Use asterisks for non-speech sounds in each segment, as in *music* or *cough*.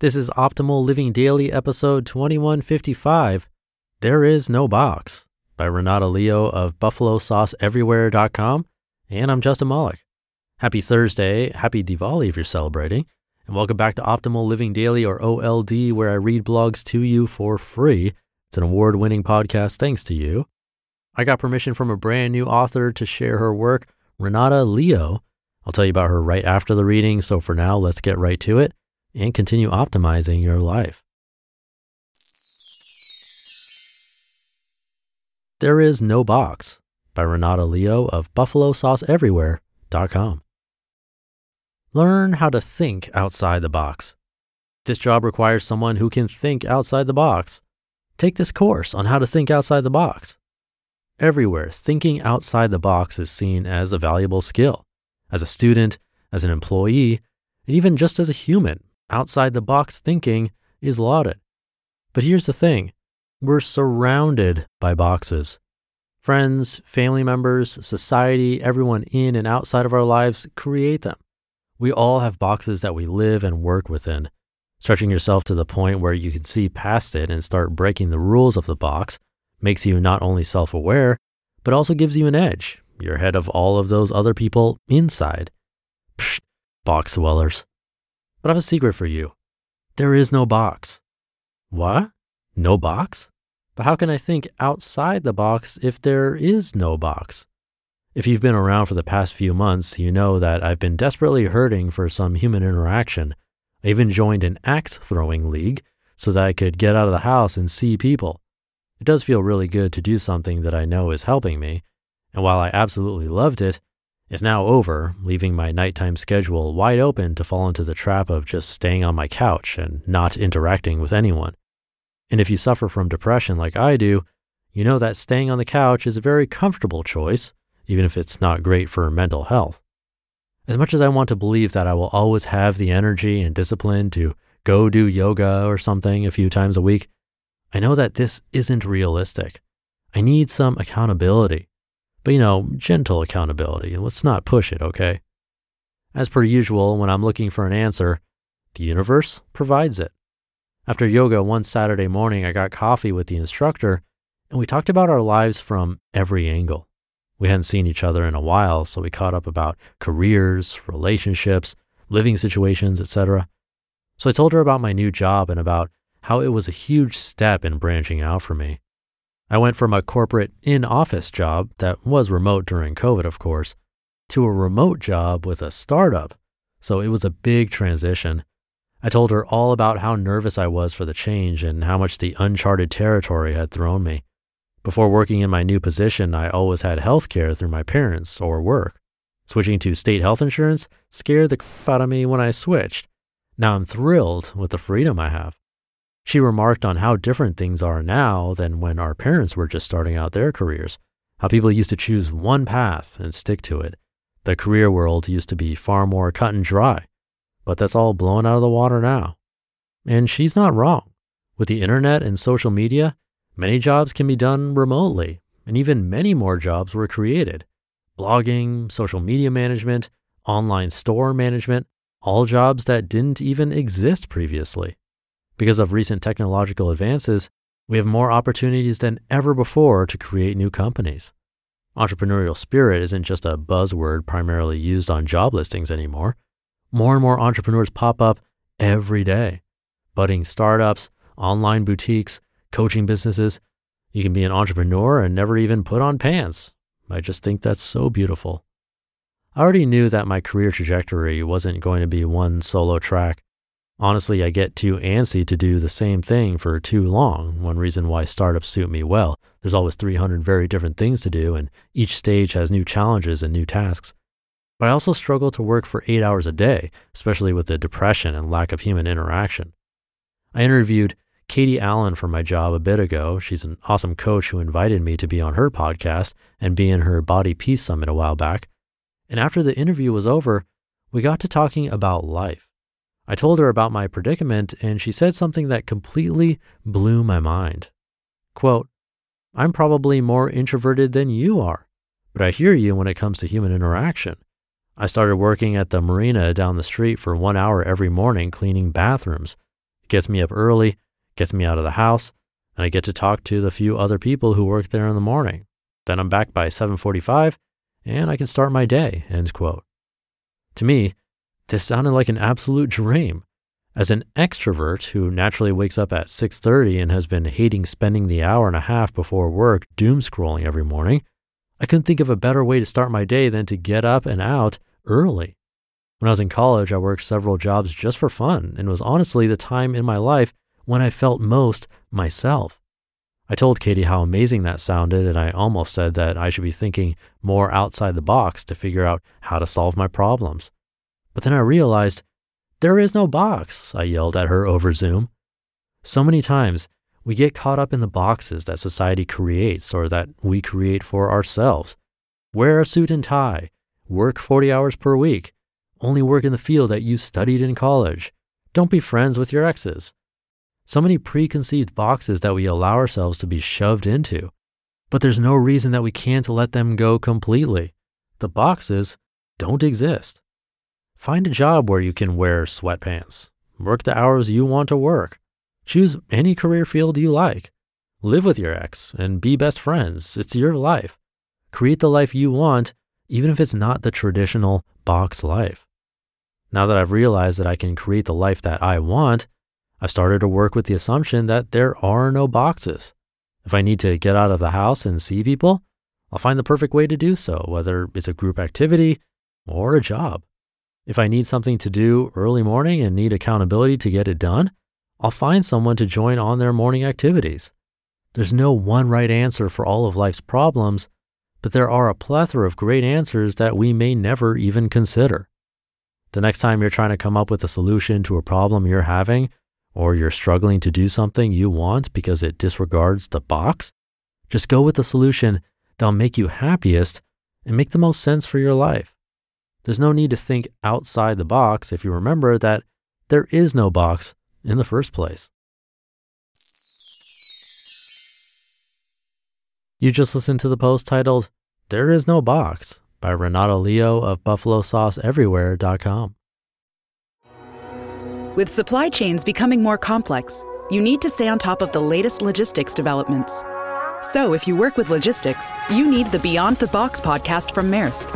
This is Optimal Living Daily, episode 2155 There Is No Box by Renata Leo of BuffaloSauceEverywhere.com. And I'm Justin Malik. Happy Thursday, happy Diwali if you're celebrating, and welcome back to Optimal Living Daily or OLD, where I read blogs to you for free. It's an award winning podcast thanks to you. I got permission from a brand new author to share her work, Renata Leo. I'll tell you about her right after the reading, so for now, let's get right to it and continue optimizing your life. There is no box by Renata Leo of BuffaloSauceEverywhere.com. Learn how to think outside the box. This job requires someone who can think outside the box. Take this course on how to think outside the box. Everywhere, thinking outside the box is seen as a valuable skill. As a student, as an employee, and even just as a human, outside the box thinking is lauded. But here's the thing we're surrounded by boxes. Friends, family members, society, everyone in and outside of our lives create them. We all have boxes that we live and work within. Stretching yourself to the point where you can see past it and start breaking the rules of the box makes you not only self aware, but also gives you an edge. You're ahead of all of those other people inside. Psh, box dwellers. But I have a secret for you. There is no box. What? No box? But how can I think outside the box if there is no box? If you've been around for the past few months, you know that I've been desperately hurting for some human interaction. I even joined an axe throwing league so that I could get out of the house and see people. It does feel really good to do something that I know is helping me. And while I absolutely loved it, is now over, leaving my nighttime schedule wide open to fall into the trap of just staying on my couch and not interacting with anyone. And if you suffer from depression like I do, you know that staying on the couch is a very comfortable choice, even if it's not great for mental health. As much as I want to believe that I will always have the energy and discipline to go do yoga or something a few times a week, I know that this isn't realistic. I need some accountability. But, you know, gentle accountability. Let's not push it, okay? As per usual, when I'm looking for an answer, the universe provides it. After yoga one Saturday morning, I got coffee with the instructor and we talked about our lives from every angle. We hadn't seen each other in a while, so we caught up about careers, relationships, living situations, etc. So I told her about my new job and about how it was a huge step in branching out for me. I went from a corporate in office job that was remote during COVID, of course, to a remote job with a startup. So it was a big transition. I told her all about how nervous I was for the change and how much the uncharted territory had thrown me. Before working in my new position, I always had health care through my parents or work. Switching to state health insurance scared the crap out of me when I switched. Now I'm thrilled with the freedom I have. She remarked on how different things are now than when our parents were just starting out their careers, how people used to choose one path and stick to it. The career world used to be far more cut and dry, but that's all blown out of the water now. And she's not wrong. With the internet and social media, many jobs can be done remotely, and even many more jobs were created. Blogging, social media management, online store management, all jobs that didn't even exist previously. Because of recent technological advances, we have more opportunities than ever before to create new companies. Entrepreneurial spirit isn't just a buzzword primarily used on job listings anymore. More and more entrepreneurs pop up every day. budding startups, online boutiques, coaching businesses. You can be an entrepreneur and never even put on pants. I just think that's so beautiful. I already knew that my career trajectory wasn't going to be one solo track. Honestly, I get too antsy to do the same thing for too long. One reason why startups suit me well. There's always 300 very different things to do, and each stage has new challenges and new tasks. But I also struggle to work for eight hours a day, especially with the depression and lack of human interaction. I interviewed Katie Allen for my job a bit ago. She's an awesome coach who invited me to be on her podcast and be in her Body Peace Summit a while back. And after the interview was over, we got to talking about life. I told her about my predicament, and she said something that completely blew my mind. Quote, I'm probably more introverted than you are, but I hear you when it comes to human interaction. I started working at the marina down the street for one hour every morning cleaning bathrooms. It gets me up early, gets me out of the house, and I get to talk to the few other people who work there in the morning. Then I'm back by 7:45 and I can start my day. End quote. To me, this sounded like an absolute dream. As an extrovert who naturally wakes up at 6:30 and has been hating spending the hour and a half before work doom scrolling every morning, I couldn't think of a better way to start my day than to get up and out early. When I was in college, I worked several jobs just for fun and was honestly the time in my life when I felt most myself. I told Katie how amazing that sounded, and I almost said that I should be thinking more outside the box to figure out how to solve my problems. But then I realized there is no box, I yelled at her over Zoom. So many times we get caught up in the boxes that society creates or that we create for ourselves. Wear a suit and tie, work 40 hours per week, only work in the field that you studied in college, don't be friends with your exes. So many preconceived boxes that we allow ourselves to be shoved into. But there's no reason that we can't let them go completely. The boxes don't exist. Find a job where you can wear sweatpants. Work the hours you want to work. Choose any career field you like. Live with your ex and be best friends. It's your life. Create the life you want, even if it's not the traditional box life. Now that I've realized that I can create the life that I want, I've started to work with the assumption that there are no boxes. If I need to get out of the house and see people, I'll find the perfect way to do so, whether it's a group activity or a job. If I need something to do early morning and need accountability to get it done, I'll find someone to join on their morning activities. There's no one right answer for all of life's problems, but there are a plethora of great answers that we may never even consider. The next time you're trying to come up with a solution to a problem you're having, or you're struggling to do something you want because it disregards the box, just go with the solution that'll make you happiest and make the most sense for your life. There's no need to think outside the box if you remember that there is no box in the first place. You just listened to the post titled, There Is No Box by Renata Leo of BuffaloSauceEverywhere.com. With supply chains becoming more complex, you need to stay on top of the latest logistics developments. So if you work with logistics, you need the Beyond the Box podcast from Maersk.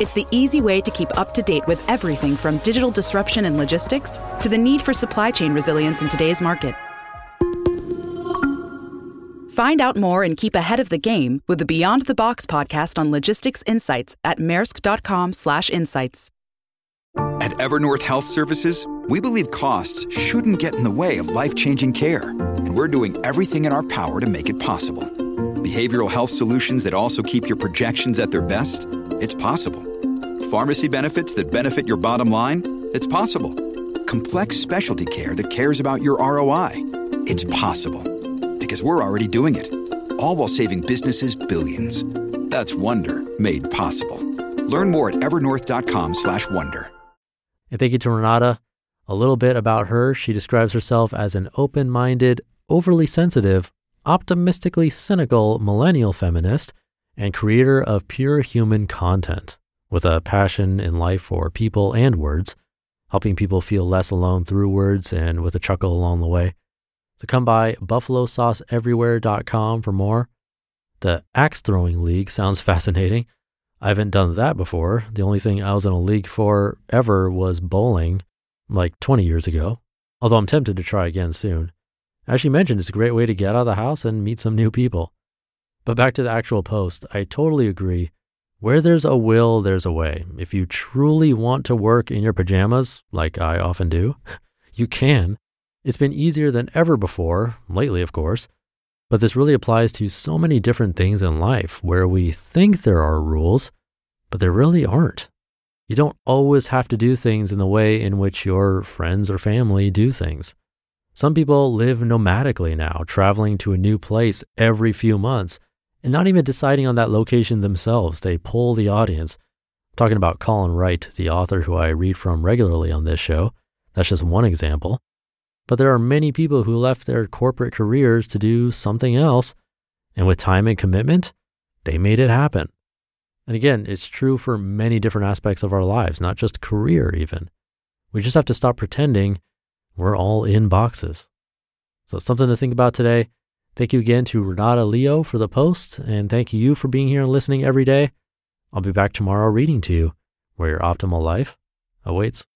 It's the easy way to keep up to date with everything from digital disruption and logistics to the need for supply chain resilience in today's market. Find out more and keep ahead of the game with the Beyond the Box podcast on logistics insights at maersk.com/insights. At Evernorth Health Services, we believe costs shouldn't get in the way of life-changing care, and we're doing everything in our power to make it possible. Behavioral health solutions that also keep your projections at their best? It's possible. Pharmacy benefits that benefit your bottom line? It's possible. Complex specialty care that cares about your ROI? It's possible. Because we're already doing it. All while saving businesses billions. That's Wonder made possible. Learn more at evernorth.com/slash Wonder. And thank you to Renata. A little bit about her. She describes herself as an open-minded, overly sensitive, optimistically cynical millennial feminist and creator of pure human content with a passion in life for people and words, helping people feel less alone through words and with a chuckle along the way. So come by buffalosauceeverywhere.com for more. The axe throwing league sounds *laughs* fascinating. I haven't done that before. The only thing I was in a league for ever was bowling, like 20 years ago. although I'm tempted to try again soon. As she mentioned, it's a great way to get out of the house and meet some new people. But back to the actual post, I totally agree. Where there's a will, there's a way. If you truly want to work in your pajamas, like I often do, *laughs* you can. It's been easier than ever before, lately, of course. But this really applies to so many different things in life where we think there are rules, but there really aren't. You don't always have to do things in the way in which your friends or family do things. Some people live nomadically now, traveling to a new place every few months and not even deciding on that location themselves. They pull the audience. I'm talking about Colin Wright, the author who I read from regularly on this show. That's just one example. But there are many people who left their corporate careers to do something else. And with time and commitment, they made it happen. And again, it's true for many different aspects of our lives, not just career, even. We just have to stop pretending we're all in boxes. So, something to think about today. Thank you again to Renata Leo for the post, and thank you for being here and listening every day. I'll be back tomorrow reading to you where your optimal life awaits.